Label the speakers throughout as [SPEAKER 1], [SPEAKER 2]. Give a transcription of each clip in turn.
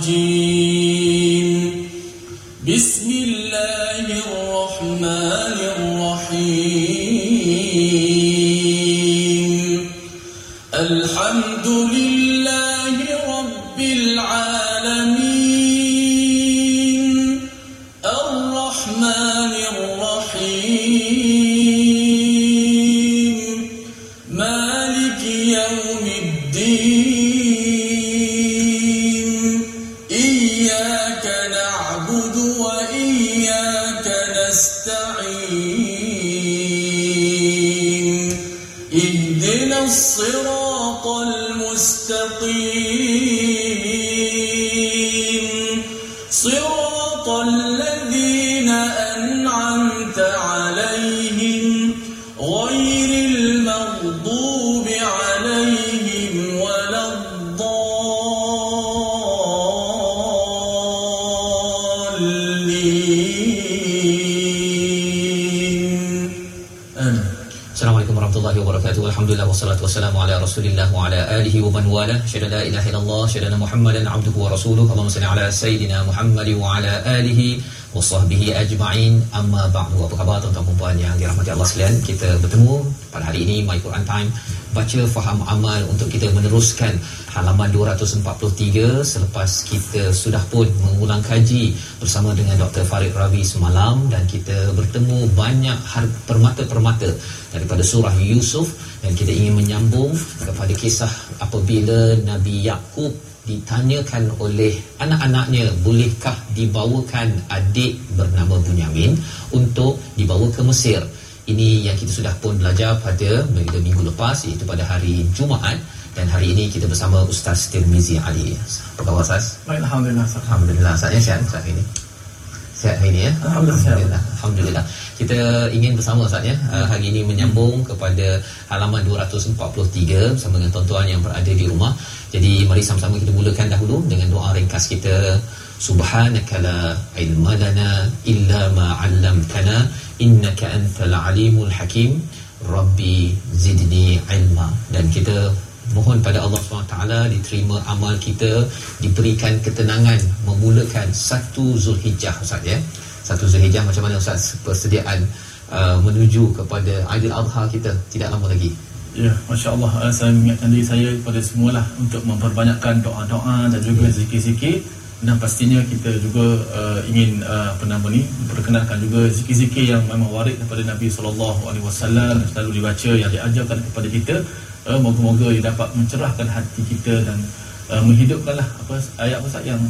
[SPEAKER 1] de warahmatullahi wabarakatuh. Alhamdulillah wassalatu wassalamu ala Rasulillah wa ala alihi wa man wala. Syada la ilaha illallah, syada Muhammadan abduhu wa rasuluhu. Allahumma salli ala sayidina Muhammad wa ala alihi wa sahbihi ajma'in. Amma ba'du. Apa khabar tuan-tuan dan puan yang dirahmati Allah sekalian? Kita bertemu pada hari ini My Quran Time baca faham amal untuk kita meneruskan halaman 243 selepas kita sudah pun mengulang kaji bersama dengan Dr. Farid Ravi semalam dan kita bertemu banyak permata-permata daripada surah Yusuf dan kita ingin menyambung kepada kisah apabila Nabi Yakub ditanyakan oleh anak-anaknya bolehkah dibawakan adik bernama Bunyamin untuk dibawa ke Mesir ini yang kita sudah pun belajar pada minggu lepas iaitu pada hari Jumaat dan hari ini kita bersama Ustaz Tirmizi Ali. Apa khabar Ustaz?
[SPEAKER 2] Baik, Alhamdulillah. Ustaz.
[SPEAKER 1] Alhamdulillah. Ustaznya sihat Ustaz ini? Sihat hari ini ya?
[SPEAKER 2] Alhamdulillah.
[SPEAKER 1] Alhamdulillah. Alhamdulillah. Kita ingin bersama Ustaz ya uh, hari ini menyambung kepada halaman 243 bersama dengan tuan-tuan yang berada di rumah. Jadi mari sama-sama kita mulakan dahulu dengan doa ringkas kita. Subhanaka la ilma lana illa ma 'allamtana innaka antal alimul hakim. Rabbi zidni ilma. Dan kita mohon pada Allah SWT diterima amal kita diberikan ketenangan memulakan satu Zulhijjah Ustaz ya satu Zulhijjah macam mana Ustaz persediaan uh, menuju kepada Aidil Adha kita tidak lama lagi
[SPEAKER 2] Ya, Masya Allah. Uh, saya mengingatkan diri saya kepada semualah untuk memperbanyakkan doa-doa dan juga zikir-zikir. Dan pastinya kita juga uh, ingin uh, apa nama ni memperkenalkan juga zikir-zikir yang memang waris daripada Nabi sallallahu alaihi wasallam selalu dibaca yang diajarkan kepada kita. Uh, moga-moga ia dapat mencerahkan hati kita dan uh, menghidupkanlah apa ayat apa Ustaz yang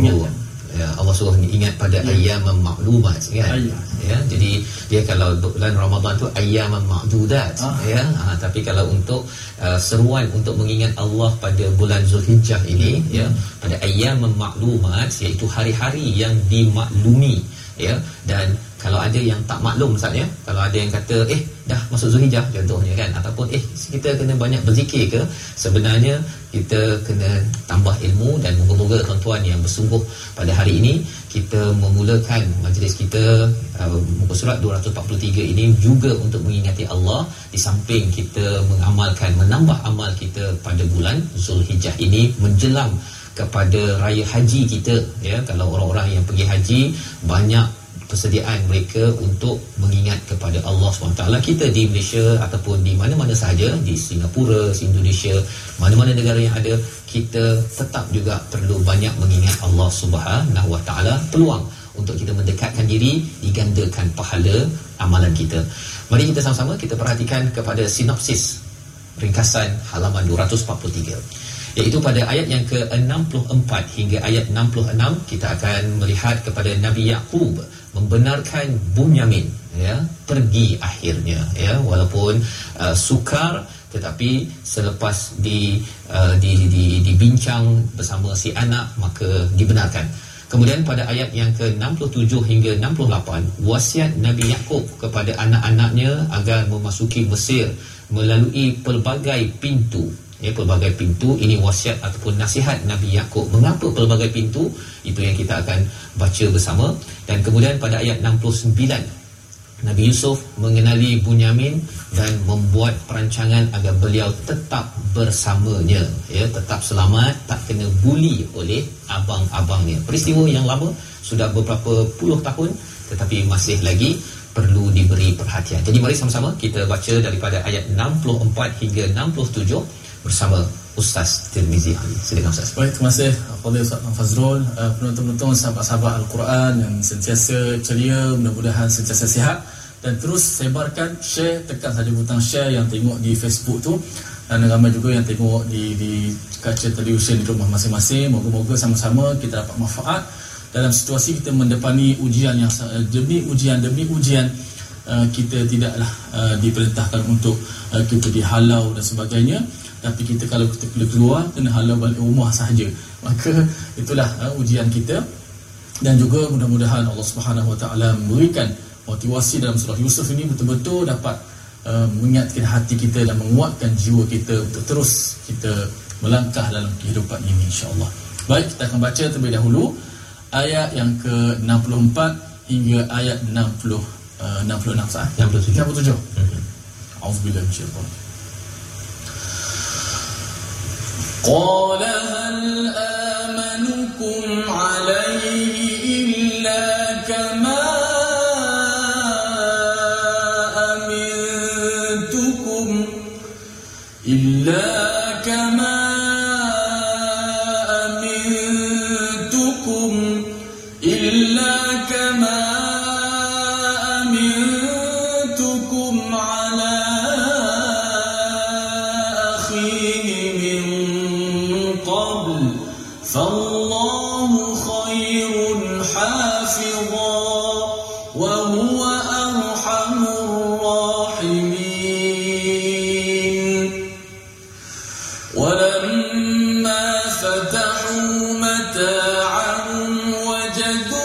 [SPEAKER 2] Ingatkan.
[SPEAKER 1] Ya, Allah suruh ingat pada
[SPEAKER 2] Ya.
[SPEAKER 1] ayam maklumat kan
[SPEAKER 2] Ayat.
[SPEAKER 1] ya jadi dia kalau bulan Ramadan tu ayam makdudat
[SPEAKER 2] Ah.
[SPEAKER 1] ya ha, tapi kalau untuk uh, seruan untuk mengingat Allah pada bulan Zulhijjah ini
[SPEAKER 2] Hmm.
[SPEAKER 1] ya pada ayam maklumat iaitu hari-hari yang dimaklumi ya dan kalau ada yang tak maklum Ustaz ya. Kalau ada yang kata eh dah masuk Zulhijjah contohnya kan. Ataupun eh kita kena banyak berzikir ke? Sebenarnya kita kena tambah ilmu dan moga-moga tuan-tuan yang bersungguh pada hari ini kita memulakan majlis kita uh, muka surat 243 ini juga untuk mengingati Allah. Di samping kita mengamalkan menambah amal kita pada bulan Zulhijjah ini menjelang kepada raya haji kita ya. Kalau orang-orang yang pergi haji banyak persediaan mereka untuk mengingat kepada Allah SWT. Kita di Malaysia ataupun di mana-mana sahaja di Singapura, Indonesia mana-mana negara yang ada kita tetap juga perlu banyak mengingat Allah Taala peluang untuk kita mendekatkan diri digandakan pahala amalan kita. Mari kita sama-sama kita perhatikan kepada sinopsis ringkasan halaman 243 iaitu pada ayat yang ke-64 hingga ayat 66 kita akan melihat kepada Nabi Yakub membenarkan Bunyamin ya pergi akhirnya ya walaupun uh, sukar tetapi selepas di, uh, di di dibincang bersama si anak maka dibenarkan. Kemudian pada ayat yang ke-67 hingga 68 wasiat Nabi Yakub kepada anak-anaknya agar memasuki Mesir melalui pelbagai pintu ya pelbagai pintu ini wasiat ataupun nasihat Nabi Yakub. Mengapa pelbagai pintu? Itu yang kita akan baca bersama. Dan kemudian pada ayat 69 Nabi Yusuf mengenali Bunyamin dan membuat perancangan agar beliau tetap bersamanya. Ya tetap selamat tak kena buli oleh abang-abangnya. Peristiwa yang lama sudah beberapa puluh tahun tetapi masih lagi perlu diberi perhatian. Jadi mari sama-sama kita baca daripada ayat 64 hingga 67 bersama Ustaz Tirmizi Ali. Silakan Ustaz.
[SPEAKER 3] Baik, terima kasih kepada Ustaz Fazrul, uh, penonton-penonton sahabat-sahabat Al-Quran yang sentiasa ceria, mudah-mudahan sentiasa sihat dan terus sebarkan, share, tekan saja butang share yang tengok di Facebook tu dan ramai juga yang tengok di di kaca televisyen di rumah masing-masing. Moga-moga sama-sama kita dapat manfaat dalam situasi kita mendepani ujian yang uh, demi ujian demi ujian uh, kita tidaklah diperintahkan untuk kita dihalau dan sebagainya tapi kita kalau kita boleh keluar kena halau balik rumah sahaja maka itulah uh, ujian kita dan juga mudah-mudahan Allah Subhanahu Wa Taala memberikan motivasi dalam surah Yusuf ini betul-betul dapat uh, mengingatkan hati kita dan menguatkan jiwa kita untuk terus kita melangkah dalam kehidupan ini insya-Allah. Baik, kita akan baca terlebih dahulu ayat yang ke-64 hingga ayat 60 uh, 66 saat.
[SPEAKER 1] 67.
[SPEAKER 3] 67. Hmm. Auzubillahi minasyaitanir قال هل آمنكم وجدوا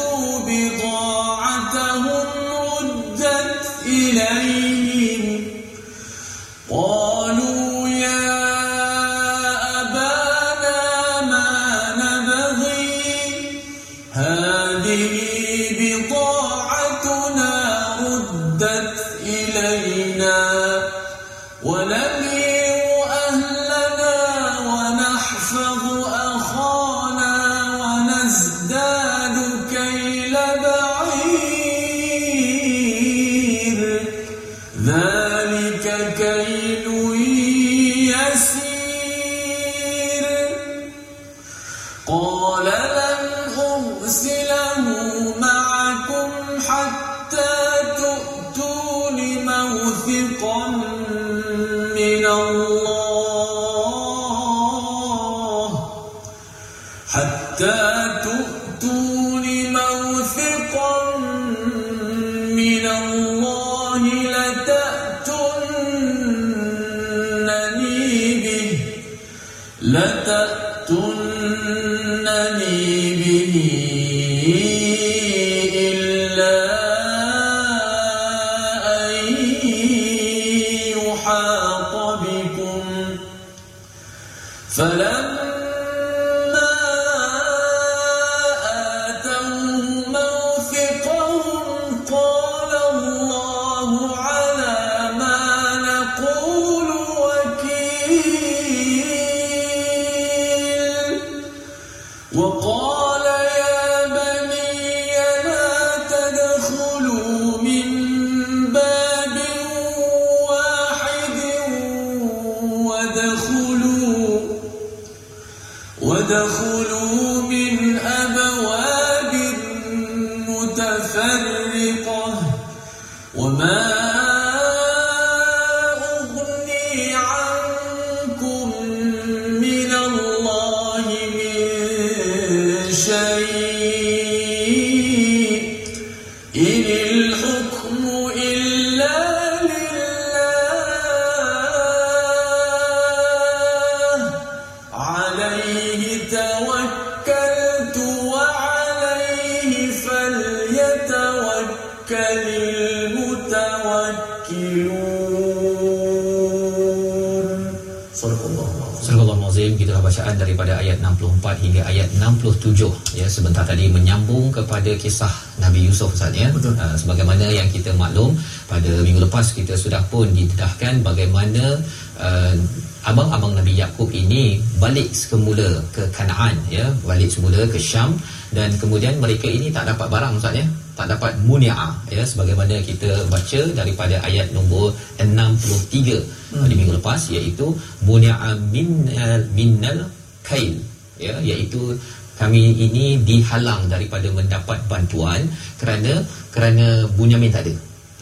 [SPEAKER 1] kepada kisah Nabi Yusuf Ustaz ya
[SPEAKER 2] Betul.
[SPEAKER 1] Uh, sebagaimana yang kita maklum pada minggu lepas kita sudah pun didedahkan bagaimana uh, abang-abang Nabi Yakub ini balik semula ke Kanaan ya balik semula ke Syam dan kemudian mereka ini tak dapat barang Ustaz ya tak dapat munia'ah ya sebagaimana kita baca daripada ayat nombor 63 hmm. di minggu lepas iaitu munia'ah minnal minnal kail ya iaitu kami ini dihalang daripada mendapat bantuan kerana kerana Bunyamin tak ada.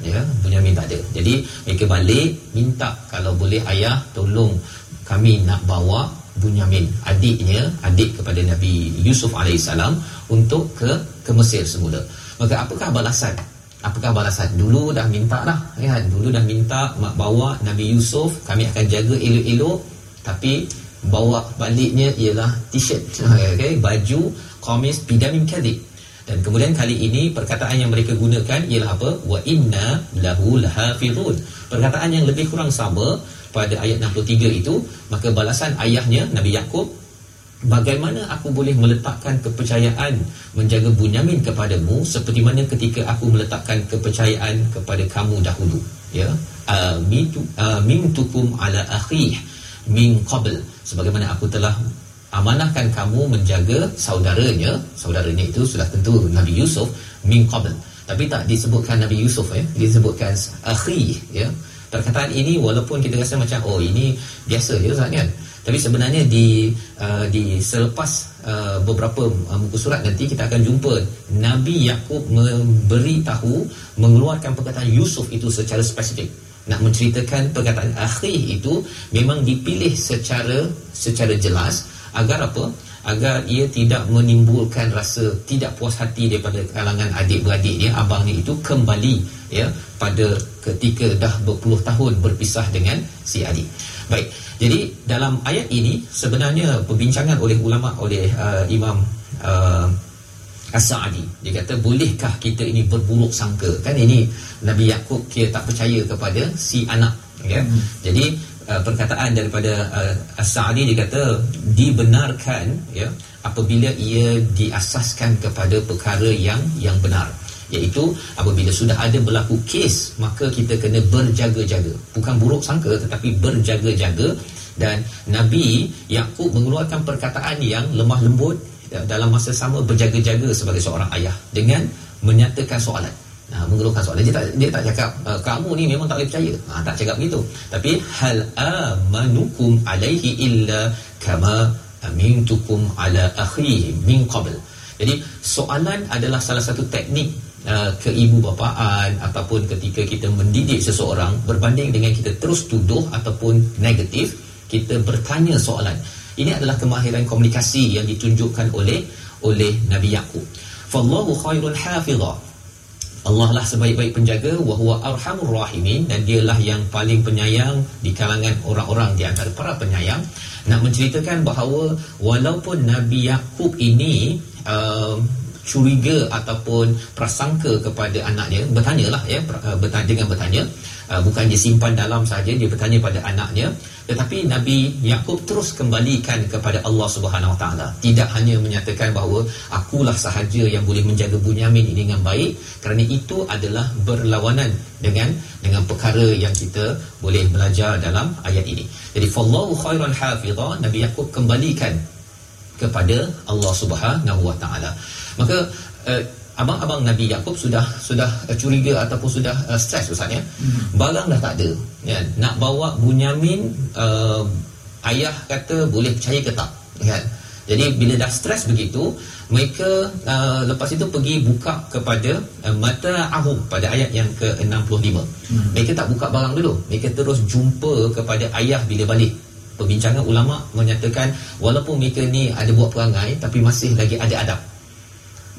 [SPEAKER 1] Ya Bunyamin tak ada. Jadi mereka balik minta kalau boleh ayah tolong kami nak bawa Bunyamin adiknya adik kepada Nabi Yusuf alaihissalam untuk ke ke Mesir semula. Maka apakah balasan? Apakah balasan? Dulu dah minta dah kan dulu dah minta mak bawa Nabi Yusuf kami akan jaga elok-elok. Tapi bawa baliknya ialah t-shirt okay, baju komis bidamin kadhib dan kemudian kali ini perkataan yang mereka gunakan ialah apa? Wa inna lahu lahafizun. Perkataan yang lebih kurang sama pada ayat 63 itu maka balasan ayahnya Nabi Yakub bagaimana aku boleh meletakkan kepercayaan menjaga Bunyamin kepadamu seperti mana ketika aku meletakkan kepercayaan kepada kamu dahulu? Ya. Amintu amintukum ala akhih min qabl. Sebagaimana aku telah amanahkan kamu menjaga saudaranya saudaranya itu sudah tentu Nabi Yusuf min qabl. Tapi tak disebutkan Nabi Yusuf ya disebutkan akhi ya. Perkataan ini walaupun kita rasa macam oh ini biasa je Ustaz kan? Tapi sebenarnya di uh, di selepas uh, beberapa uh, muka surat nanti kita akan jumpa Nabi Yakub memberi tahu mengeluarkan perkataan Yusuf itu secara spesifik nak menceritakan perkataan akhir itu memang dipilih secara secara jelas agar apa agar ia tidak menimbulkan rasa tidak puas hati daripada kalangan adik-beradik dia abangnya itu kembali ya pada ketika dah berpuluh tahun berpisah dengan si adik. Baik. Jadi dalam ayat ini sebenarnya perbincangan oleh ulama oleh uh, Imam uh, As-Sa'di dia kata bolehkah kita ini berburuk sangka? Kan ini Nabi Yakub dia tak percaya kepada si anak ya. Hmm. Jadi uh, perkataan daripada uh, As-Sa'di dia kata dibenarkan ya apabila ia diasaskan kepada perkara yang yang benar. Iaitu apabila sudah ada berlaku kes maka kita kena berjaga-jaga. Bukan buruk sangka tetapi berjaga-jaga. Dan Nabi Yakub mengeluarkan perkataan yang lemah lembut dalam masa sama berjaga-jaga sebagai seorang ayah dengan menyatakan soalan Nah, mengeluhkan soalan dia tak dia tak cakap uh, kamu ni memang tak boleh percaya. Ha, tak cakap begitu. Tapi hal amanukum alaihi illa kama amintukum ala akhi min qabl. Jadi soalan adalah salah satu teknik uh, keibu bapaan ataupun ketika kita mendidik seseorang berbanding dengan kita terus tuduh ataupun negatif, kita bertanya soalan. Ini adalah kemahiran komunikasi yang ditunjukkan oleh oleh Nabi Yakub. Fallahu khairul hafizah Allah lah sebaik-baik penjaga wa huwa arhamur rahimin dan dialah yang paling penyayang di kalangan orang-orang di antara para penyayang nak menceritakan bahawa walaupun Nabi Yakub ini uh, curiga ataupun prasangka kepada anaknya bertanyalah ya uh, bertanya dengan bertanya uh, bukan dia simpan dalam saja dia bertanya pada anaknya tetapi Nabi Yakub terus kembalikan kepada Allah Subhanahu Wa Taala. Tidak hanya menyatakan bahawa akulah sahaja yang boleh menjaga Bunyamin ini dengan baik kerana itu adalah berlawanan dengan dengan perkara yang kita boleh belajar dalam ayat ini. Jadi fallahu khairan hafizah Nabi Yakub kembalikan kepada Allah Subhanahu Wa Taala maka uh, abang-abang Nabi Yakub sudah sudah uh, curiga ataupun sudah uh, stres ustaz ya. Hmm. Barang dah tak ada. Ya, nak bawa Bunyamin uh, ayah kata boleh percaya ke tak? Kan? Jadi bila dah stres begitu, mereka uh, lepas itu pergi buka kepada uh, mata ahum pada ayat yang ke-65. Hmm. Mereka tak buka barang dulu. Mereka terus jumpa kepada ayah bila balik. Perbincangan ulama menyatakan walaupun mereka ni ada buat perangai tapi masih lagi ada adab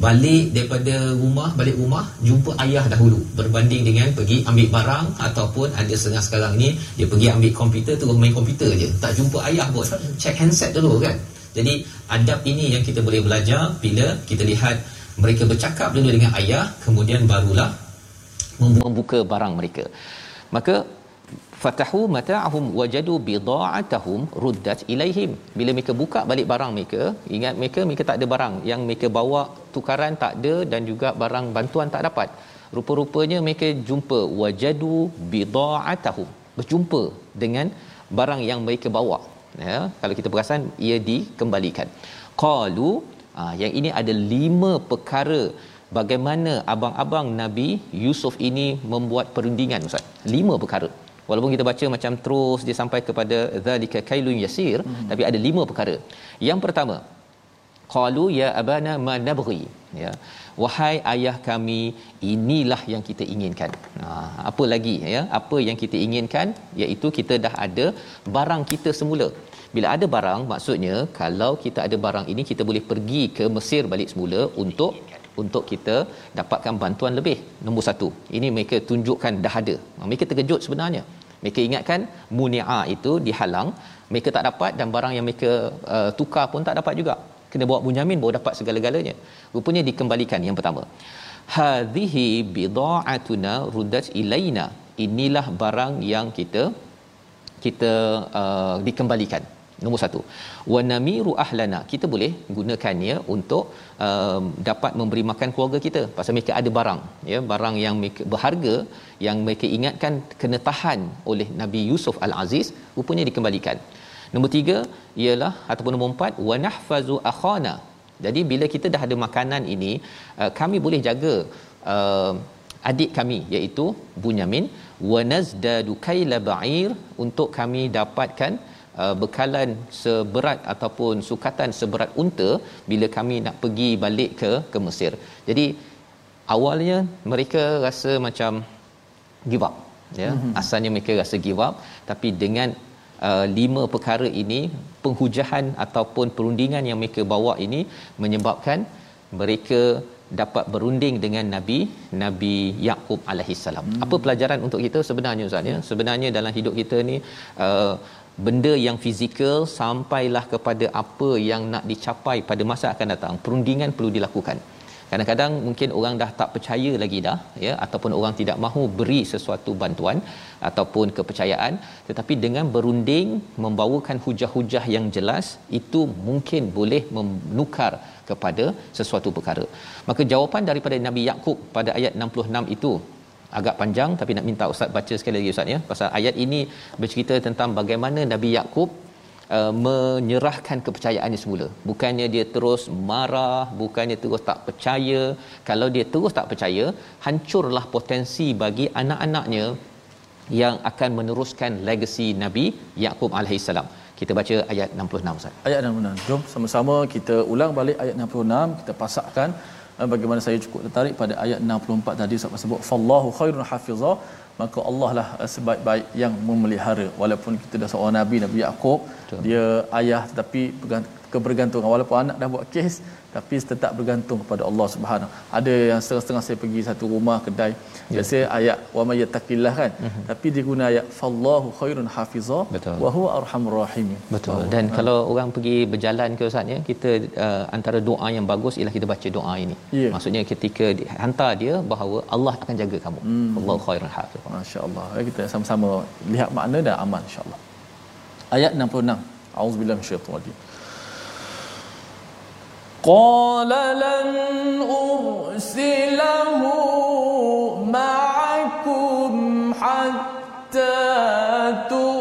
[SPEAKER 1] balik daripada rumah balik rumah jumpa ayah dahulu. Berbanding dengan pergi ambil barang ataupun ada setengah sekarang ni dia pergi ambil komputer terus main komputer je. Tak jumpa ayah pun check handset dulu kan? Jadi adab ini yang kita boleh belajar bila kita lihat mereka bercakap dulu dengan ayah kemudian barulah membuka barang mereka. Maka fatahu mata'ahum wajadu bida'atahum ruddat ilaihim. Bila mereka buka balik barang mereka ingat mereka mereka tak ada barang. Yang mereka bawa tukaran tak ada dan juga barang bantuan tak dapat. Rupa-rupanya mereka jumpa wajadu bida'atahum. Berjumpa dengan barang yang mereka bawa. Ya kalau kita perasan ia dikembalikan. Qalu ha, yang ini ada lima perkara bagaimana abang-abang Nabi Yusuf ini membuat perundingan ustaz. Lima perkara. Walaupun kita baca macam terus dia sampai kepada zalika kailun yasir hmm. tapi ada lima perkara. Yang pertama qalu ya abana ma nabghi. Ya. Wahai ayah kami inilah yang kita inginkan. Apa lagi ya? Apa yang kita inginkan? Iaitu kita dah ada barang kita semula. Bila ada barang maksudnya kalau kita ada barang ini kita boleh pergi ke Mesir balik semula untuk untuk kita dapatkan bantuan lebih nombor satu. Ini mereka tunjukkan dah ada. Mereka terkejut sebenarnya. Mereka ingatkan munia itu dihalang. Mereka tak dapat dan barang yang mereka uh, tukar pun tak dapat juga kena bawa bunyamin baru dapat segala-galanya rupanya dikembalikan yang pertama hadhihi bida'atuna ruddat ilaina inilah barang yang kita kita uh, dikembalikan Nombor satu. Wanamiru ahlana. Kita boleh gunakannya untuk um, dapat memberi makan keluarga kita. Pasal mereka ada barang. ya Barang yang mereka, berharga yang mereka ingatkan kena tahan oleh Nabi Yusuf Al-Aziz. Rupanya dikembalikan. Nombor tiga ialah ataupun nombor empat. Wanahfazu akhana. Jadi bila kita dah ada makanan ini, uh, kami boleh jaga uh, adik kami iaitu Bunyamin. Wanazdadu kaila ba'ir untuk kami dapatkan uh, bekalan seberat ataupun sukatan seberat unta bila kami nak pergi balik ke ke Mesir. Jadi awalnya mereka rasa macam give up ya. Mm-hmm. Asalnya mereka rasa give up tapi dengan uh, lima perkara ini penghujahan ataupun perundingan yang mereka bawa ini menyebabkan mereka dapat berunding dengan Nabi Nabi Yakub alaihissalam. Hmm. Apa pelajaran untuk kita sebenarnya Ustaz ya? Sebenarnya dalam hidup kita ni uh, benda yang fizikal sampailah kepada apa yang nak dicapai pada masa akan datang perundingan perlu dilakukan kadang-kadang mungkin orang dah tak percaya lagi dah ya ataupun orang tidak mahu beri sesuatu bantuan ataupun kepercayaan tetapi dengan berunding membawakan hujah-hujah yang jelas itu mungkin boleh menukar kepada sesuatu perkara. Maka jawapan daripada Nabi Yakub pada ayat 66 itu agak panjang tapi nak minta ustaz baca sekali lagi ustaz ya. Pasal ayat ini bercerita tentang bagaimana Nabi Yakub uh, menyerahkan kepercayaannya semula. Bukannya dia terus marah bukannya terus tak percaya. Kalau dia terus tak percaya hancurlah potensi bagi anak-anaknya yang akan meneruskan legasi Nabi Yakub alaihissalam kita baca ayat 66 Ustaz.
[SPEAKER 3] Ayat 66. Jom sama-sama kita ulang balik ayat 66, kita pasakkan Eh, bagaimana saya cukup tertarik pada ayat 64 tadi. Ustaz sebut fallahu khairun hafizah maka Allah lah eh, sebaik-baik yang memelihara. Walaupun kita dah seorang nabi Nabi Yaakob dia ayah tetapi kebergantungan walaupun anak dah buat kes tapi tetap bergantung kepada Allah Subhanahu. Ada yang setengah-setengah saya pergi satu rumah kedai. Ya. Biasa ayat wa may yattaqillah kan. Uh-huh. Tapi dia guna ayat fallahu khairun hafiza wa huwa arhamur rahim.
[SPEAKER 1] Betul. Oh. Dan ha. kalau orang pergi berjalan ke ustaz ya, kita uh, antara doa yang bagus ialah kita baca doa ini. Yeah. Maksudnya ketika hantar dia bahawa Allah akan jaga kamu. Hmm. Allahu khairun hafiz.
[SPEAKER 3] Masya-Allah. Kita sama-sama lihat makna dan amal insya-Allah. Ayat 66. Auzubillahi minasyaitanir rajim. قال لن أرسله معكم حتى
[SPEAKER 1] dia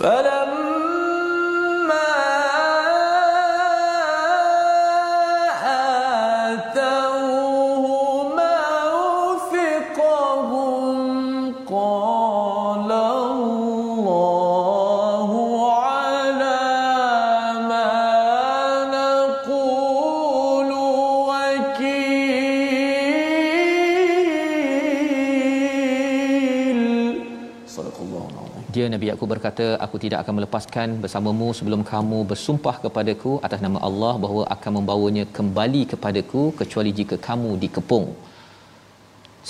[SPEAKER 1] Voilà. Yakub berkata aku tidak akan melepaskan bersamamu sebelum kamu bersumpah kepadaku atas nama Allah bahawa akan membawanya kembali kepadaku kecuali jika kamu dikepung.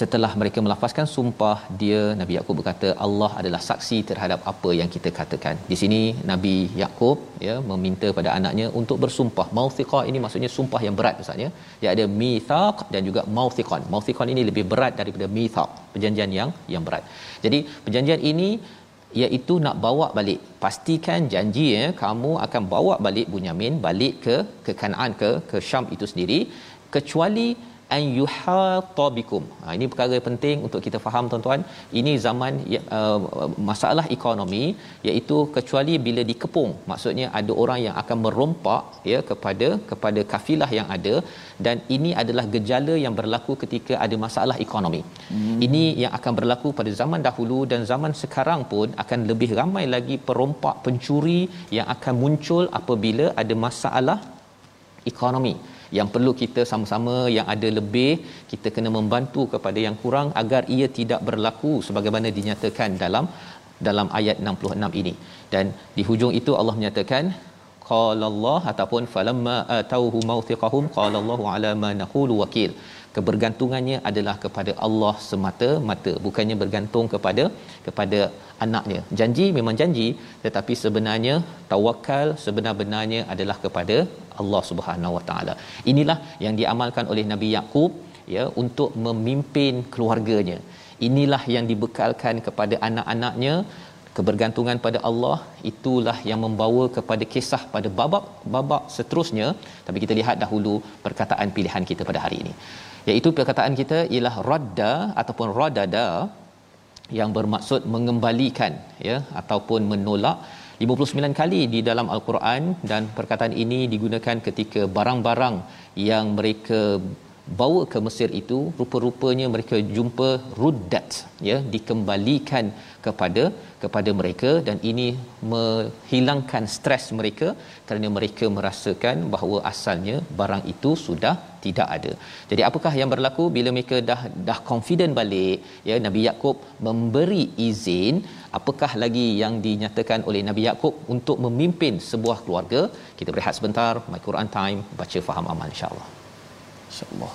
[SPEAKER 1] Setelah mereka melafazkan sumpah dia Nabi Yakub berkata Allah adalah saksi terhadap apa yang kita katakan. Di sini Nabi Yakub ya meminta pada anaknya untuk bersumpah. Mauthiqah ini maksudnya sumpah yang berat ustaz ya. Ada mithaq dan juga mauthiqan mauthiqan ini lebih berat daripada mithaq perjanjian yang yang berat. Jadi perjanjian ini iaitu nak bawa balik. Pastikan janji ya kamu akan bawa balik Bunyamin balik ke ke Kanaan ke ke Syam itu sendiri. Kecuali an yuhata bikum. Ha, ini perkara penting untuk kita faham tuan-tuan. Ini zaman ya, uh, masalah ekonomi iaitu kecuali bila dikepung. Maksudnya ada orang yang akan merompak ya kepada kepada kafilah yang ada dan ini adalah gejala yang berlaku ketika ada masalah ekonomi. Hmm. Ini yang akan berlaku pada zaman dahulu dan zaman sekarang pun akan lebih ramai lagi perompak pencuri yang akan muncul apabila ada masalah ekonomi yang perlu kita sama-sama yang ada lebih kita kena membantu kepada yang kurang agar ia tidak berlaku sebagaimana dinyatakan dalam dalam ayat 66 ini. Dan di hujung itu Allah menyatakan qala Allah ataupun falamma atauhu mawthiqahum qala Allahu ala ma naqulu wakil kebergantungannya adalah kepada Allah semata-mata bukannya bergantung kepada kepada anaknya. Janji memang janji tetapi sebenarnya tawakal sebenar-benarnya adalah kepada Allah Subhanahu Wa Taala. Inilah yang diamalkan oleh Nabi Yakub ya untuk memimpin keluarganya. Inilah yang dibekalkan kepada anak-anaknya. Kebergantungan pada Allah itulah yang membawa kepada kisah pada babak-babak seterusnya. Tapi kita lihat dahulu perkataan pilihan kita pada hari ini iaitu perkataan kita ialah radda ataupun radada yang bermaksud mengembalikan ya ataupun menolak. 59 kali di dalam al-Quran dan perkataan ini digunakan ketika barang-barang yang mereka bawa ke Mesir itu rupa-rupanya mereka jumpa ruddat ya dikembalikan kepada kepada mereka dan ini menghilangkan stres mereka kerana mereka merasakan bahawa asalnya barang itu sudah tidak ada. Jadi apakah yang berlaku bila mereka dah dah confident balik ya Nabi Yakub memberi izin apakah lagi yang dinyatakan oleh Nabi Yakub untuk memimpin sebuah keluarga? Kita berehat sebentar my Quran time baca faham amal insyaallah. Insyaallah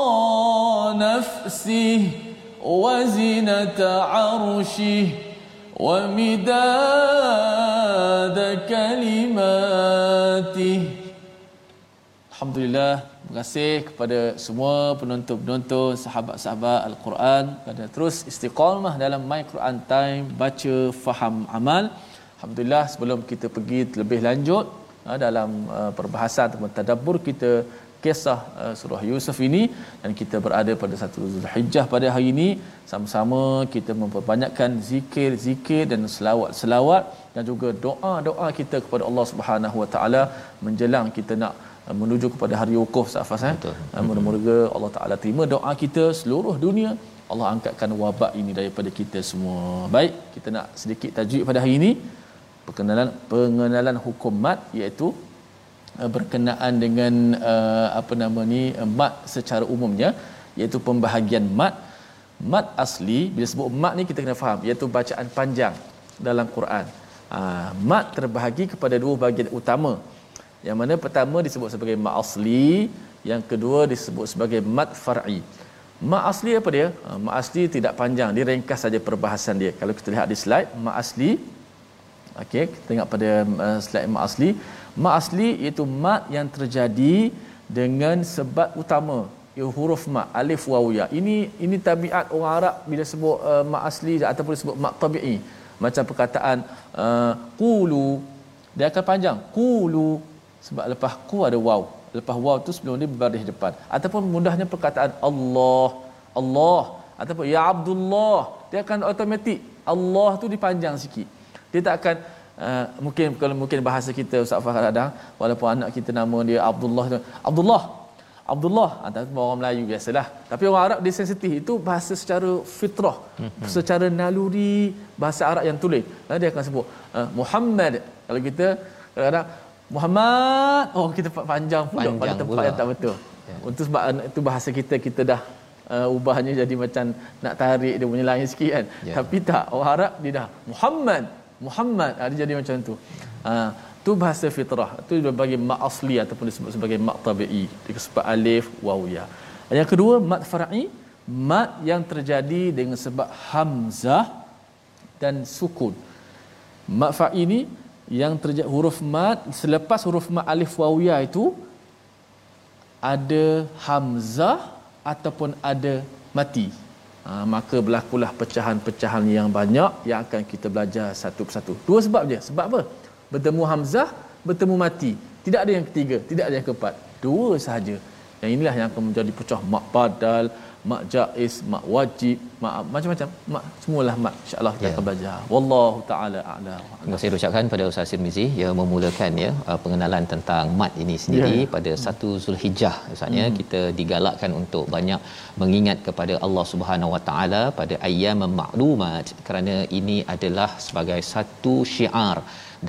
[SPEAKER 3] نفسه وزنة عرشه ومداد كلماته الحمد لله Terima kasih kepada semua penonton-penonton, sahabat-sahabat Al-Quran pada terus istiqamah dalam My Quran Time, baca, faham, amal. Alhamdulillah sebelum kita pergi lebih lanjut ah, dalam uh, perbahasan ataupun tadabbur kita kisah uh, surah Yusuf ini dan kita berada pada satu Zulhijjah pada hari ini sama-sama kita memperbanyakkan zikir-zikir dan selawat-selawat dan juga doa-doa kita kepada Allah Subhanahu Wa Taala menjelang kita nak uh, menuju kepada hari wukuf Safas eh. Uh, moga-moga Allah Taala terima doa kita seluruh dunia Allah angkatkan wabak ini daripada kita semua. Baik, kita nak sedikit tajwid pada hari ini. Perkenalan pengenalan hukum mat iaitu berkenaan dengan uh, apa nama ni uh, mat secara umumnya iaitu pembahagian mat mat asli bila sebut mat ni kita kena faham iaitu bacaan panjang dalam Quran. Uh, mat terbahagi kepada dua bahagian utama. Yang mana pertama disebut sebagai mat asli, yang kedua disebut sebagai mat far'i. Mak asli apa dia? Uh, mak asli tidak panjang, dia ringkas saja perbahasan dia. Kalau kita lihat di slide, mak asli okey, kita tengok pada uh, slide mak asli. Mak asli iaitu mak yang terjadi dengan sebab utama ya huruf mak alif waw ya. Ini ini tabiat orang Arab bila sebut uh, mak asli ataupun sebut mak tabi'i. Macam perkataan uh, qulu dia akan panjang qulu sebab lepas ku ada waw. Lepas waw tu sebelum dia berbaris depan. Ataupun mudahnya perkataan Allah Allah ataupun ya Abdullah dia akan automatik Allah tu dipanjang sikit dia tak akan uh, mungkin kalau mungkin bahasa kita Ustaz Fahad ada walaupun anak kita nama dia Abdullah Abdullah Abdullah. Ataupun orang Melayu biasalah. Tapi orang Arab dia sensitif. Itu bahasa secara fitrah hmm. secara naluri bahasa Arab yang tulis. Lalu dia akan sebut uh, Muhammad. Kalau kita kadang-kadang Muhammad. Oh kita panjang pula. Panjang pada tempat pula. yang tak betul. Ya. untuk sebab itu bahasa kita kita dah uh, ubahnya jadi macam nak tarik dia punya lain sikit kan. Ya. tapi tak. Orang Arab dia dah Muhammad Muhammad ada jadi macam tu. Uh, tu bahasa fitrah. Tu bagi mak asli ataupun disebut sebagai mak tabi'i. Disebut alif waw ya. Yang kedua mat far'i mat yang terjadi dengan sebab hamzah dan sukun. Mat far'i ni yang terjadi huruf mat selepas huruf mat alif waw ya itu ada hamzah ataupun ada mati ha, maka berlakulah pecahan-pecahan yang banyak yang akan kita belajar satu persatu. Dua sebab je sebab apa? Bertemu hamzah bertemu mati. Tidak ada yang ketiga tidak ada yang keempat. Dua sahaja. Yang inilah yang akan menjadi pecah. Mak padal mak jaiz mak wajib mak macam-macam. Mak semualah mak insyaallah kita ya. akan belajar. Wallahu taala a'lam.
[SPEAKER 1] Terima kasih ucapkan pada Ustaz Sirmizi. Yang memulakan ya uh, pengenalan tentang mat ini sendiri ya. pada satu Zulhijjah ustaznya hmm. kita digalakkan untuk banyak mengingat kepada Allah Subhanahu wa taala pada ayyam ma'lumat. Kerana ini adalah sebagai satu syiar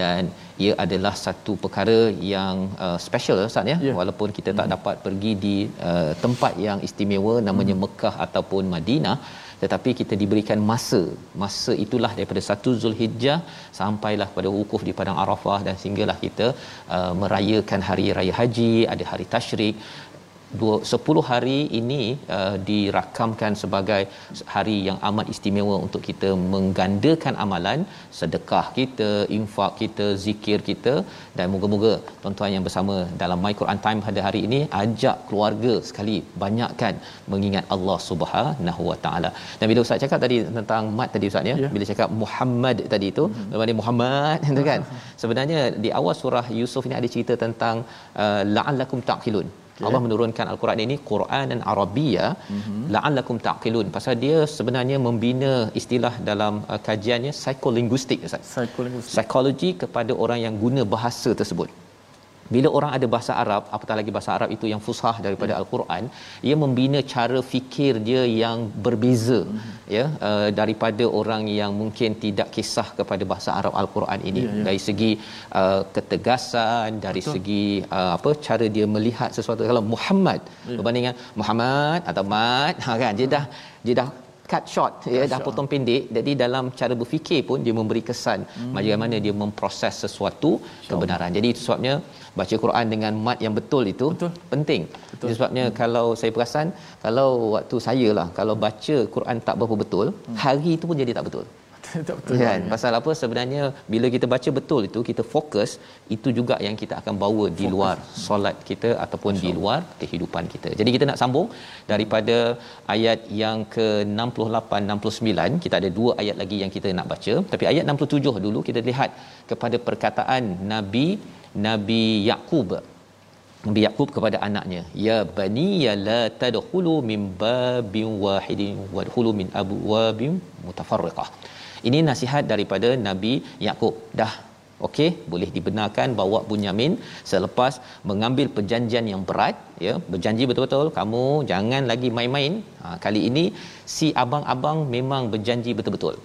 [SPEAKER 1] dan ia adalah satu perkara yang uh, special Ustaz ya yeah. walaupun kita tak hmm. dapat pergi di uh, tempat yang istimewa namanya hmm. Mekah ataupun Madinah tetapi kita diberikan masa masa itulah daripada satu Zulhijjah sampailah pada wukuf di padang Arafah dan sehinggalah kita uh, merayakan hari raya haji ada hari tasyrik dua, 10 hari ini uh, dirakamkan sebagai hari yang amat istimewa untuk kita menggandakan amalan sedekah kita, infak kita, zikir kita dan moga-moga tuan-tuan yang bersama dalam My Quran Time pada hari ini ajak keluarga sekali banyakkan mengingat Allah Subhanahu Wa Taala. Dan bila Ustaz cakap tadi tentang mat tadi Ustaz ya, yeah. bila cakap Muhammad tadi itu, mm-hmm. Muhammad itu kan. Sebenarnya di awal surah Yusuf ini ada cerita tentang uh, la'allakum taqilun okay. Allah menurunkan al-Quran ini Quran dan Arabia mm-hmm. la'allakum taqilun pasal dia sebenarnya membina istilah dalam uh, kajiannya psikolinguistik
[SPEAKER 3] psikolinguistik
[SPEAKER 1] psikologi kepada orang yang guna bahasa tersebut bila orang ada bahasa Arab apatah lagi bahasa Arab itu yang fusah daripada hmm. al-Quran ia membina cara fikir dia yang berbeza hmm. ya uh, daripada orang yang mungkin tidak kisah kepada bahasa Arab al-Quran ini ya, ya. dari segi uh, ketegasan dari Betul. segi uh, apa cara dia melihat sesuatu kalau Muhammad ya. berbanding Muhammad atau Mat ha kan dia dah dia dah cut short cut ya dah potong pendek jadi dalam cara berfikir pun dia memberi kesan hmm. bagaimana dia memproses sesuatu kebenaran jadi itu sebabnya baca Quran dengan mat yang betul itu betul. penting betul. Sebabnya hmm. kalau saya perasan kalau waktu saya lah kalau baca Quran tak berapa betul hmm. hari itu pun jadi tak betul tak betul kan ya. pasal apa sebenarnya bila kita baca betul itu kita fokus itu juga yang kita akan bawa di fokus. luar solat kita ataupun Masya di luar kehidupan kita jadi kita nak sambung daripada ayat yang ke 68 69 kita ada dua ayat lagi yang kita nak baca tapi ayat 67 dulu kita lihat kepada perkataan nabi nabi Yaqub Nabi Yaqub kepada anaknya ya bani ya la tadkhulu min babin wahidin wadkhulu min abwabin mutafarriqah ini nasihat daripada Nabi Yakub. Dah okey, boleh dibenarkan bawa Bunyamin selepas mengambil perjanjian yang berat, ya, berjanji betul-betul kamu jangan lagi main-main. Ha, kali ini si abang-abang memang berjanji betul-betul.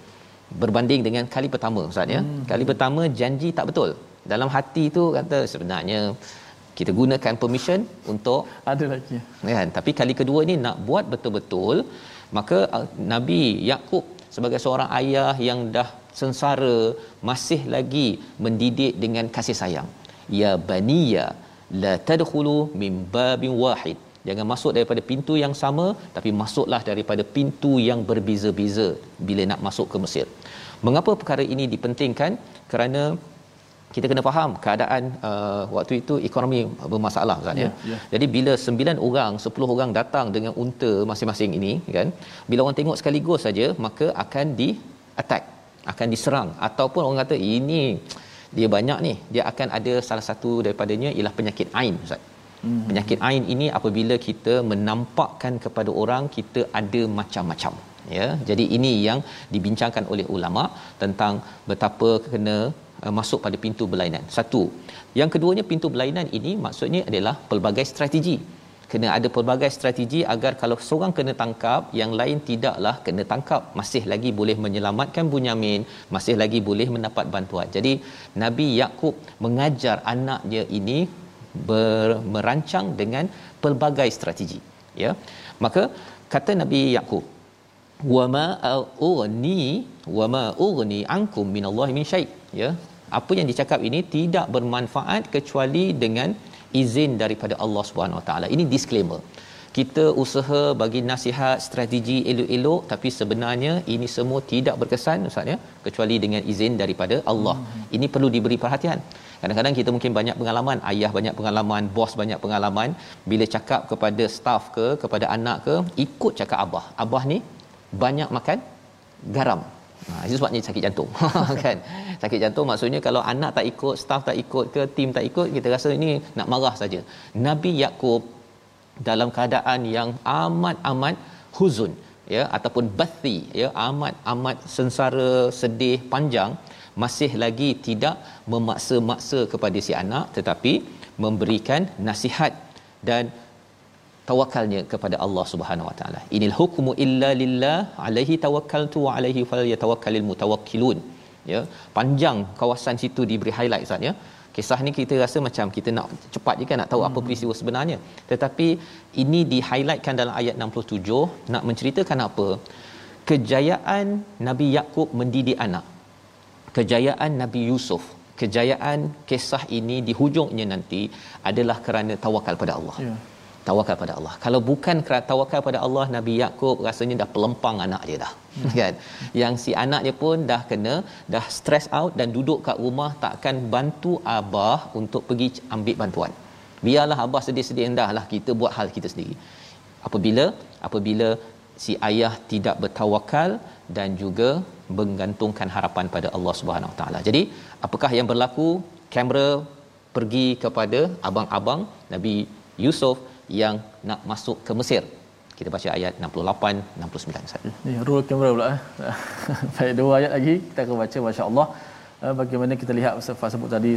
[SPEAKER 1] berbanding dengan kali pertama ustaz ya hmm. kali pertama janji tak betul dalam hati tu kata sebenarnya kita gunakan permission untuk
[SPEAKER 3] ada lagi.
[SPEAKER 1] Kan tapi kali kedua ni nak buat betul-betul maka uh, Nabi Yakub sebagai seorang ayah yang dah sengsara masih lagi mendidik dengan kasih sayang. Ya baniya la tadkhulu min babin wahid. Jangan masuk daripada pintu yang sama tapi masuklah daripada pintu yang berbeza-beza bila nak masuk ke Mesir. Mengapa perkara ini dipentingkan? Kerana kita kena faham keadaan uh, waktu itu ekonomi bermasalah kan ya. Yeah, yeah. Jadi bila 9 orang, 10 orang datang dengan unta masing-masing ini kan, bila orang tengok sekaligus saja maka akan di attack, akan diserang ataupun orang kata ini dia banyak ni, dia akan ada salah satu daripadanya ialah penyakit ain Ustaz. Hmm. Penyakit ain ini apabila kita menampakkan kepada orang kita ada macam-macam ya. Jadi ini yang dibincangkan oleh ulama tentang betapa kena uh, masuk pada pintu berlainan. Satu. Yang keduanya pintu berlainan ini maksudnya adalah pelbagai strategi. Kena ada pelbagai strategi agar kalau seorang kena tangkap, yang lain tidaklah kena tangkap. Masih lagi boleh menyelamatkan Bunyamin, masih lagi boleh mendapat bantuan. Jadi Nabi Yakub mengajar anaknya ini ber, merancang dengan pelbagai strategi. Ya. Maka kata Nabi Yakub, wama ughni wama ughni ankum minallahi min syai. Ya. Apa yang dicakap ini tidak bermanfaat kecuali dengan izin daripada Allah Subhanahu Wa Taala. Ini disclaimer. Kita usaha bagi nasihat strategi elok-elok tapi sebenarnya ini semua tidak berkesan ustaz ya. Kecuali dengan izin daripada Allah. Hmm. ini perlu diberi perhatian. Kadang-kadang kita mungkin banyak pengalaman ayah banyak pengalaman bos banyak pengalaman. Bila cakap kepada staff ke kepada anak ke ikut cakap abah. Abah ni banyak makan garam. Ha, itu sebabnya sakit jantung. kan? Sakit jantung maksudnya kalau anak tak ikut, staff tak ikut ke, tim tak ikut, kita rasa ini nak marah saja. Nabi Yakub dalam keadaan yang amat-amat huzun ya ataupun bathi ya amat-amat sengsara sedih panjang masih lagi tidak memaksa-maksa kepada si anak tetapi memberikan nasihat dan tawakalnya kepada Allah Subhanahu Wa Taala. Inil hukmu illa lillah alaihi tawakkaltu wa alaihi falyatawakkalul mutawakkilun. Ya, panjang kawasan situ diberi highlight Ustaz ya. Kisah ni kita rasa macam kita nak cepat je kan nak tahu hmm. apa peristiwa sebenarnya. Tetapi ini di highlightkan dalam ayat 67 nak menceritakan apa? Kejayaan Nabi Yakub mendidik anak. Kejayaan Nabi Yusuf kejayaan kisah ini di hujungnya nanti adalah kerana tawakal pada Allah. Ya tawakal pada Allah. Kalau bukan kerana tawakal pada Allah, Nabi Yakub rasanya dah pelempang anak dia dah. Hmm. Kan? Yang si anak dia pun dah kena dah stress out dan duduk kat rumah takkan bantu abah untuk pergi ambil bantuan. Biarlah abah sedih-sedih endahlah kita buat hal kita sendiri. Apabila apabila si ayah tidak bertawakal dan juga menggantungkan harapan pada Allah Subhanahu Taala. Jadi, apakah yang berlaku? Kamera pergi kepada abang-abang Nabi Yusuf yang nak masuk ke Mesir. Kita baca ayat 68 69 Ustaz.
[SPEAKER 3] Ni roll kamera pula eh. Baik dua ayat lagi kita akan baca masya-Allah. Uh, bagaimana kita lihat Ustaz sebut tadi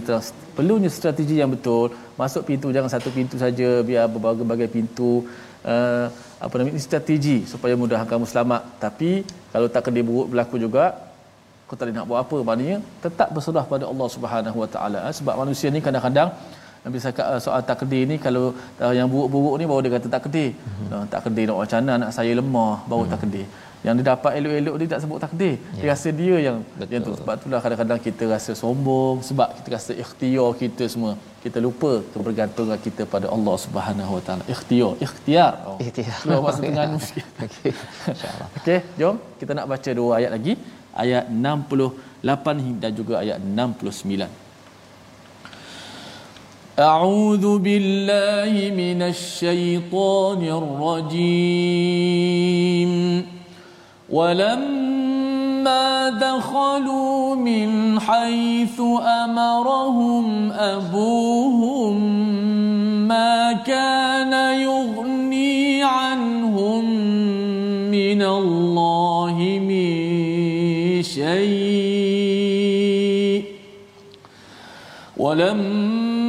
[SPEAKER 3] perlunya strategi yang betul masuk pintu jangan satu pintu saja biar berbagai-bagai pintu uh, apa namanya strategi supaya mudah kamu selamat tapi kalau tak kena buruk berlaku juga kau tak nak buat apa maknanya tetap berserah pada Allah Subhanahu Wa Taala eh. sebab manusia ni kadang-kadang Nabi cakap uh, soal takdir ni kalau uh, yang buruk-buruk ni baru dia kata takdir. Mm-hmm. Uh, takdir nak macam mana anak saya lemah baru mm-hmm. takdir. Yang dia dapat elok-elok dia tak sebut takdir. Yeah. Dia rasa dia yang Betul. yang tu sebab itulah kadang-kadang kita rasa sombong sebab kita rasa ikhtiar kita semua kita lupa kebergantungan kita pada Allah Subhanahu Wa Taala. Ikhtiar, ikhtiar.
[SPEAKER 1] Oh. Ikhtiar.
[SPEAKER 3] Keluar masa tengah sikit. Okey. Insya-Allah. Okey, jom kita nak baca dua ayat lagi. Ayat 68 dan juga ayat 69. أعوذ بالله من الشيطان الرجيم. ولما دخلوا من حيث أمرهم أبوهم ما كان يغني عنهم من الله من شيء. ولما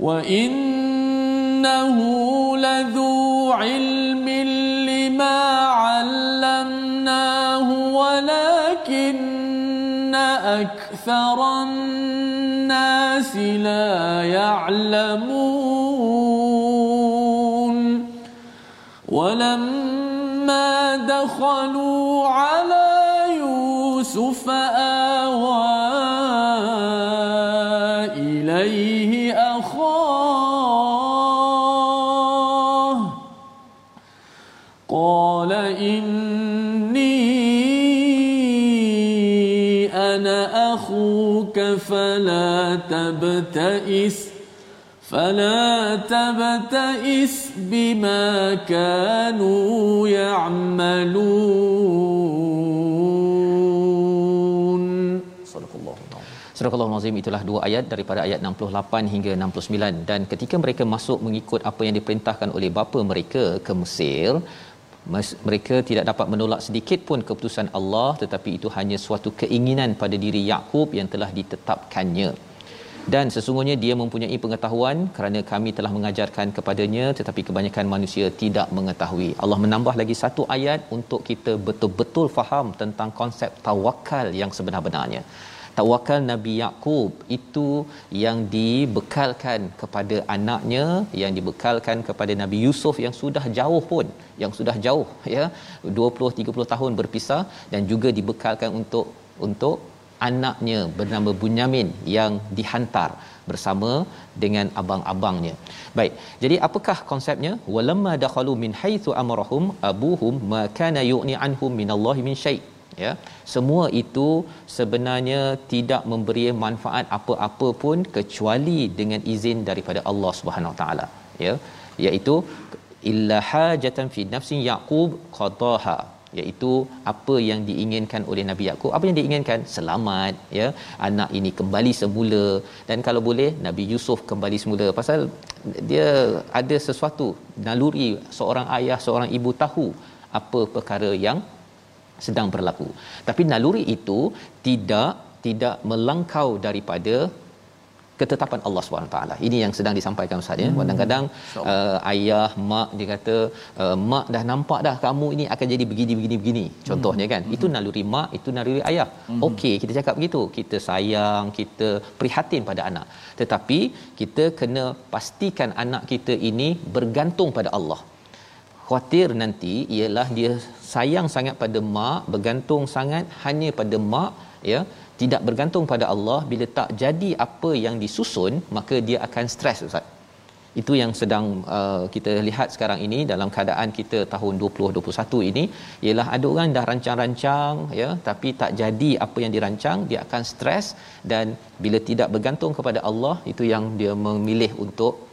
[SPEAKER 3] وإنه لذو علم لما علمناه ولكن أكثر الناس لا يعلمون ولما دخلوا على إني أنا أخوك فلا تبتئس فلا تبتئس بما كانوا يعملون صدق الله
[SPEAKER 1] Surah Al-Azim itulah dua ayat daripada ayat 68 hingga 69 dan ketika mereka masuk mengikut apa yang diperintahkan oleh bapa mereka ke Mesir mereka tidak dapat menolak sedikit pun keputusan Allah tetapi itu hanya suatu keinginan pada diri Yakub yang telah ditetapkannya dan sesungguhnya dia mempunyai pengetahuan kerana kami telah mengajarkan kepadanya tetapi kebanyakan manusia tidak mengetahui. Allah menambah lagi satu ayat untuk kita betul-betul faham tentang konsep tawakal yang sebenar-benarnya. Tawakal Nabi Yakub itu yang dibekalkan kepada anaknya, yang dibekalkan kepada Nabi Yusuf yang sudah jauh pun, yang sudah jauh ya, 20 30 tahun berpisah dan juga dibekalkan untuk untuk anaknya bernama Bunyamin yang dihantar bersama dengan abang-abangnya. Baik. Jadi apakah konsepnya? Walamma dakhalu min haitsu amarahum abuhum ma kana yu'ni anhum minallahi min syai' ya. Semua itu sebenarnya tidak memberi manfaat apa-apa pun kecuali dengan izin daripada Allah Subhanahu Wa taala. Ya. Iaitu illa hajatan fi nafsi yaqub qadaha. Iaitu apa yang diinginkan oleh Nabi Yakub apa yang diinginkan? Selamat. Ya. Anak ini kembali semula. Dan kalau boleh Nabi Yusuf kembali semula. Pasal dia ada sesuatu naluri seorang ayah seorang ibu tahu apa perkara yang sedang berlaku tapi naluri itu tidak tidak melangkau daripada ketetapan Allah SWT. Ini yang sedang disampaikan Ustaz ya. Hmm. Kadang-kadang uh, ayah, mak dia kata, uh, mak dah nampak dah kamu ini akan jadi begini begini begini. Contohnya kan. Hmm. Itu naluri mak, itu naluri ayah. Hmm. Okey, kita cakap begitu. Kita sayang, kita prihatin pada anak. Tetapi kita kena pastikan anak kita ini bergantung pada Allah. Khawatir nanti ialah dia sayang sangat pada mak, bergantung sangat hanya pada mak ya tidak bergantung pada Allah. Bila tak jadi apa yang disusun maka dia akan stres ustaz. Itu yang sedang uh, kita lihat sekarang ini dalam keadaan kita tahun 2021 ini. Ialah ada orang dah rancang-rancang ya tapi tak jadi apa yang dirancang dia akan stres. Dan bila tidak bergantung kepada Allah itu yang dia memilih untuk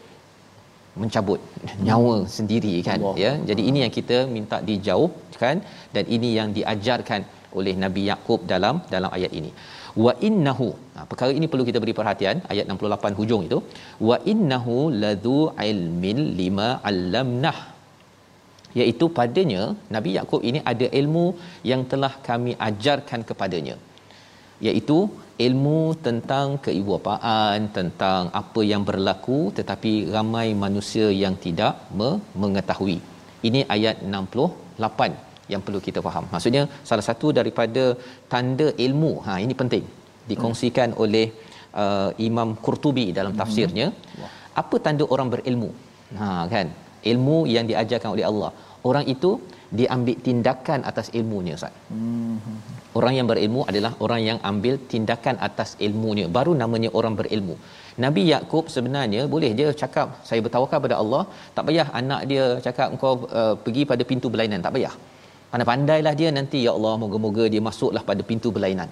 [SPEAKER 1] mencabut nyawa sendiri kan Allah. ya jadi ini yang kita minta dijauhkan dan ini yang diajarkan oleh Nabi Yakub dalam dalam ayat ini. Wa innahu. Nah, perkara ini perlu kita beri perhatian ayat 68 hujung itu. Wa innahu ladzu ilmin lima allamnah. Iaitu padanya Nabi Yakub ini ada ilmu yang telah kami ajarkan kepadanya. Iaitu ilmu tentang keibubapaan, tentang apa yang berlaku tetapi ramai manusia yang tidak mengetahui. Ini ayat 68 yang perlu kita faham. Maksudnya salah satu daripada tanda ilmu, ha ini penting dikongsikan hmm. oleh uh, Imam Qurtubi dalam tafsirnya. Hmm. Apa tanda orang berilmu? Ha kan? Ilmu yang diajarkan oleh Allah. Orang itu dia ambil tindakan atas ilmunya Ustaz. Hmm. Orang yang berilmu adalah orang yang ambil tindakan atas ilmunya. Baru namanya orang berilmu. Nabi Yakub sebenarnya boleh dia cakap saya bertawakal pada Allah, tak payah anak dia cakap engkau uh, pergi pada pintu berlainan, tak payah. Pandai-pandailah dia nanti ya Allah moga-moga dia masuklah pada pintu berlainan.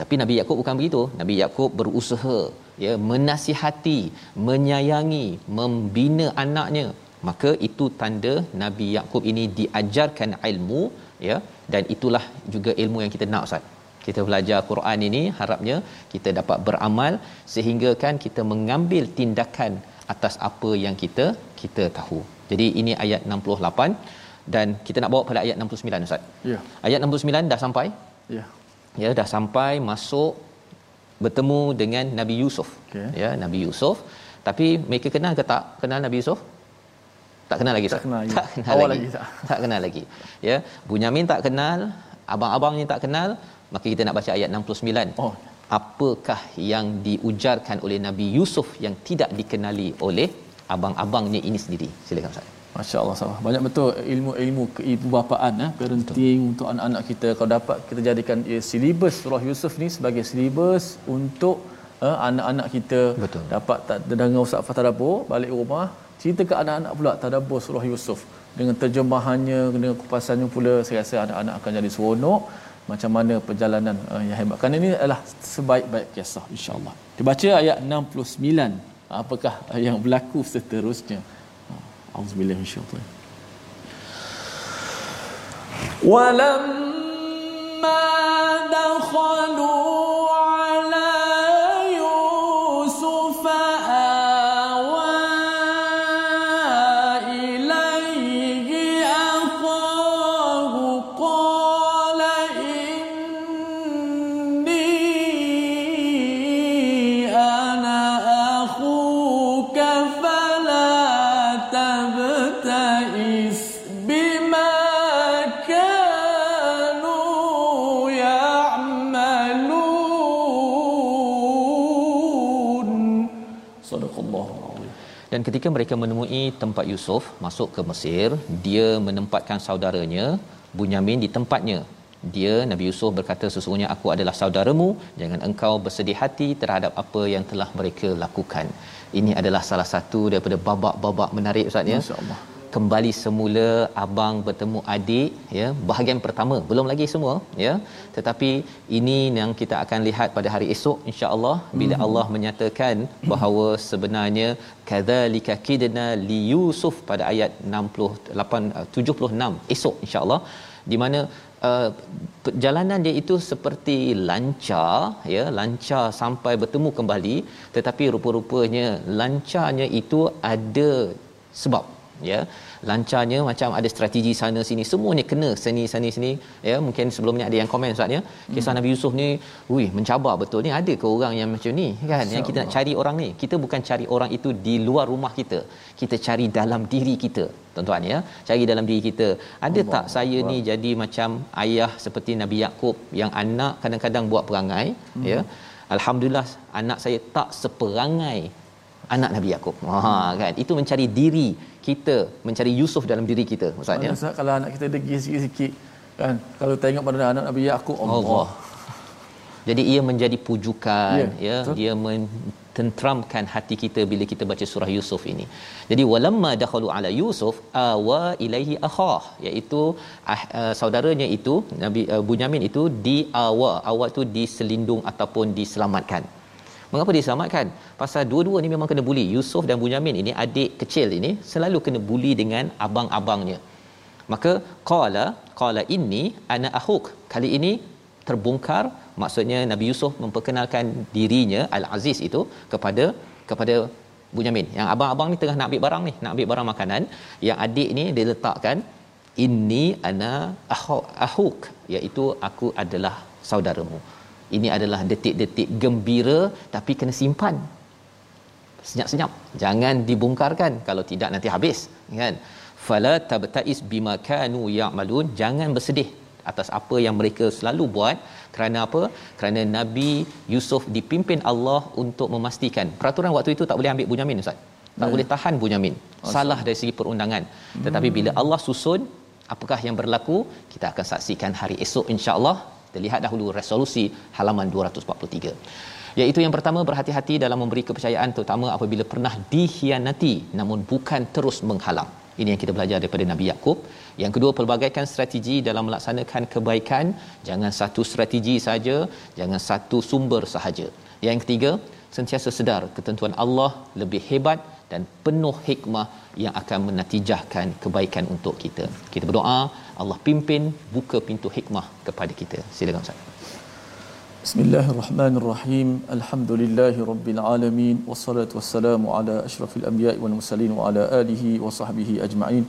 [SPEAKER 1] Tapi Nabi Yakub bukan begitu. Nabi Yakub berusaha ya menasihati, menyayangi, membina anaknya maka itu tanda Nabi Yakub ini diajarkan ilmu ya dan itulah juga ilmu yang kita nak Ustaz kita belajar Quran ini harapnya kita dapat beramal sehingga kan kita mengambil tindakan atas apa yang kita kita tahu. Jadi ini ayat 68 dan kita nak bawa pada ayat 69 Ustaz.
[SPEAKER 3] Ya.
[SPEAKER 1] Ayat 69 dah sampai.
[SPEAKER 3] Ya.
[SPEAKER 1] Ya dah sampai masuk bertemu dengan Nabi Yusuf.
[SPEAKER 3] Okey.
[SPEAKER 1] Ya Nabi Yusuf. Tapi mereka kenal ke tak kenal Nabi Yusuf? Tak kenal lagi
[SPEAKER 3] Tak kenal lagi.
[SPEAKER 1] Tak kenal
[SPEAKER 3] Awal
[SPEAKER 1] lagi.
[SPEAKER 3] lagi tak.
[SPEAKER 1] tak kenal lagi. Ya, Bunyamin tak kenal, abang-abangnya tak kenal, maka kita nak baca ayat 69.
[SPEAKER 3] Oh.
[SPEAKER 1] Apakah yang diujarkan oleh Nabi Yusuf yang tidak dikenali oleh abang-abangnya ini sendiri? Silakan Ustaz.
[SPEAKER 3] Masya Allah sama. Banyak betul ilmu-ilmu keibubapaan eh, parenting untuk anak-anak kita. Kalau dapat kita jadikan eh, silibus surah Yusuf ni sebagai silibus untuk eh, anak-anak kita
[SPEAKER 1] Betul.
[SPEAKER 3] dapat tak dengar Ustaz Fatah Dapur balik rumah Cerita ke anak-anak pula tadabbur surah Yusuf dengan terjemahannya dengan kupasannya pula saya rasa anak-anak akan jadi seronok macam mana perjalanan uh, yang hebat. Kan ini adalah sebaik-baik kisah insya-Allah. Dibaca ayat 69 apakah yang berlaku seterusnya. Uh, Auzubillahi minasyaitan. Walamma dakhalu
[SPEAKER 1] ala ketika mereka menemui tempat Yusuf masuk ke Mesir, dia menempatkan saudaranya Bunyamin di tempatnya. Dia Nabi Yusuf berkata sesungguhnya aku adalah saudaramu, jangan engkau bersedih hati terhadap apa yang telah mereka lakukan. Ini adalah salah satu daripada babak-babak menarik Ustaz ya. Kembali semula abang bertemu adik ya bahagian pertama. Belum lagi semua ya. Tetapi ini yang kita akan lihat pada hari esok insya-Allah bila
[SPEAKER 3] Hmm.
[SPEAKER 1] Allah menyatakan bahawa sebenarnya kadzalika kidna li Yusuf pada ayat 68 uh, 76 esok insya-Allah. Di mana uh, perjalanan dia itu seperti lancar ya lancar sampai bertemu kembali. Tetapi rupa-rupanya lancarnya itu ada sebab ya lancarnya macam ada strategi sana sini. Semuanya kena sini sini sini. Ya mungkin sebelumnya ada yang komen Ustaz ya. Kisah Nabi Yusuf ni ui mencabar betul ni. Ada ke orang yang macam ni? Kan yang kita nak cari orang ni. Kita bukan cari orang itu di luar rumah kita. Kita cari dalam diri kita. Tuan-tuan ya. Cari dalam diri kita. Ada tak saya ni jadi macam ayah seperti Nabi Yakub yang anak kadang-kadang buat perangai ya? Alhamdulillah anak saya tak seperangai anak Nabi Yakub. Ha kan? Itu mencari diri kita, mencari Yusuf dalam diri kita Ustaz ya.
[SPEAKER 3] Ustaz, kalau anak kita degil sikit-sikit kan kalau tengok pada anak Nabi Yaakob Allah,
[SPEAKER 1] Allah. Jadi ia menjadi pujukan
[SPEAKER 3] Ya,
[SPEAKER 1] ya,
[SPEAKER 3] betul.
[SPEAKER 1] dia mententramkan hati kita bila kita baca surah Yusuf ini. Jadi walamma dakhalu ala Yusuf awa ilaihi akhah iaitu ah, uh, saudaranya itu Nabi uh, Bunyamin itu di awa awa tu diselindung ataupun diselamatkan. Mengapa diselamatkan? Pasal dua-dua ni memang kena buli. Yusuf dan Bunyamin ini adik kecil ini selalu kena buli dengan abang-abangnya. Maka qala qala inni ana akhuk. Kali ini terbongkar maksudnya Nabi Yusuf memperkenalkan dirinya Al-Aziz itu kepada kepada Bunyamin. Yang abang-abang ni tengah nak ambil barang ni, nak ambil barang makanan, yang adik ni dia letakkan inni ana akhuk iaitu aku adalah saudaramu. Ini adalah detik-detik gembira tapi kena simpan. Senyap-senyap. Jangan dibongkarkan kalau tidak nanti habis, kan? Fala tabtais bima kanu ya'malun. Jangan bersedih atas apa yang mereka selalu buat kerana apa? Kerana Nabi Yusuf dipimpin Allah untuk memastikan peraturan waktu itu tak boleh ambil Bunyamin Ustaz. Tak boleh tahan Bunyamin. Salah dari segi perundangan. Tetapi bila Allah susun apakah yang berlaku kita akan saksikan hari esok insya-Allah kita lihat dahulu resolusi halaman 243 iaitu yang pertama berhati-hati dalam memberi kepercayaan terutama apabila pernah dikhianati namun bukan terus menghalang. Ini yang kita belajar daripada Nabi Yakub. Yang kedua pelbagaikan strategi dalam melaksanakan kebaikan. Jangan satu strategi saja jangan satu sumber sahaja. Yang ketiga sentiasa sedar ketentuan Allah lebih hebat dan penuh hikmah yang akan menatijahkan kebaikan untuk kita. Kita berdoa Allah pimpin buka pintu hikmah kepada kita. Silakan Ustaz.
[SPEAKER 3] Bismillahirrahmanirrahim. Alhamdulillahirabbil alamin wassalatu wassalamu ala asyrafil anbiya'i wal mursalin wa ala alihi wa sahbihi ajma'in.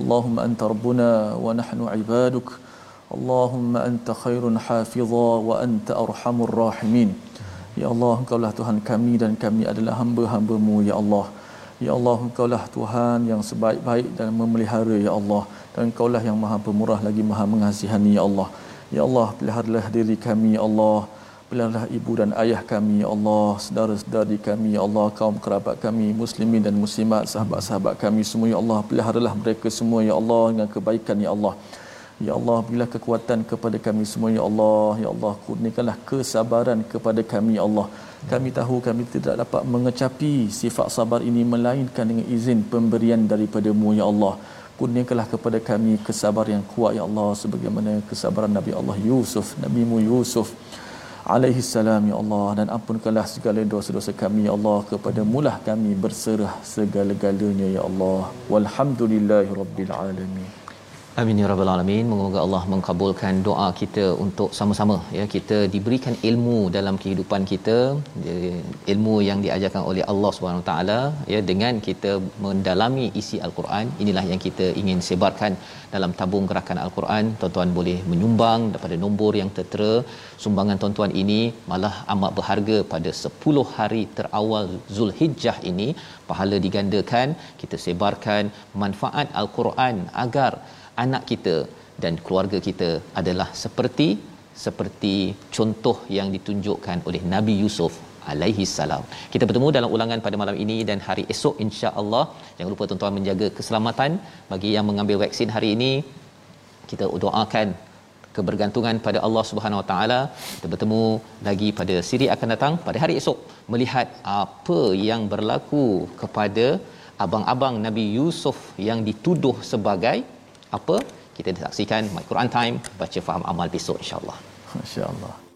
[SPEAKER 3] Allahumma anta rabbuna wa nahnu 'ibaduk. Allahumma anta khairun hafiza wa anta arhamur rahimin. Ya Allah, Engkaulah Tuhan kami dan kami adalah hamba-hambamu, Ya Allah. Ya Allah, Engkaulah Tuhan yang sebaik-baik dan memelihara, Ya Allah. Dan Engkaulah yang maha pemurah lagi maha mengasihani, Ya Allah. Ya Allah, peliharalah diri kami, Ya Allah. Peliharalah ibu dan ayah kami, Ya Allah. Saudara-saudari kami, Ya Allah. Kaum kerabat kami, muslimin dan muslimat, sahabat-sahabat kami semua, Ya Allah. Peliharalah mereka semua, Ya Allah, dengan kebaikan, Ya Allah. Ya Allah, berilah kekuatan kepada kami semua, Ya Allah. Ya Allah, kurniakanlah kesabaran kepada kami, Ya Allah. Kami tahu kami tidak dapat mengecapi sifat sabar ini melainkan dengan izin pemberian daripadamu, Ya Allah. Kurniakanlah kepada kami kesabar yang kuat, Ya Allah. Sebagaimana kesabaran Nabi Allah Yusuf, Nabi Mu Yusuf alaihi salam ya Allah dan ampunkanlah segala dosa-dosa kami ya Allah kepada mulah kami berserah segala-galanya ya Allah walhamdulillahirabbil alamin
[SPEAKER 1] Amin ya rabbal alamin. Moga Allah mengkabulkan doa kita untuk sama-sama ya kita diberikan ilmu dalam kehidupan kita, ilmu yang diajarkan oleh Allah Subhanahu taala ya dengan kita mendalami isi al-Quran. Inilah yang kita ingin sebarkan dalam tabung gerakan al-Quran. Tuan-tuan boleh menyumbang daripada nombor yang tertera. Sumbangan tuan-tuan ini malah amat berharga pada 10 hari terawal Zulhijjah ini. Pahala digandakan, kita sebarkan manfaat al-Quran agar anak kita dan keluarga kita adalah seperti seperti contoh yang ditunjukkan oleh Nabi Yusuf alaihi salam. Kita bertemu dalam ulangan pada malam ini dan hari esok insya-Allah. Jangan lupa tuan-tuan menjaga keselamatan bagi yang mengambil vaksin hari ini. Kita doakan kebergantungan pada Allah Subhanahu Wa Taala. Kita bertemu lagi pada siri akan datang pada hari esok melihat apa yang berlaku kepada abang-abang Nabi Yusuf yang dituduh sebagai apa? Kita saksikan My Quran Time baca faham amal besok insyaallah.
[SPEAKER 3] Insyaallah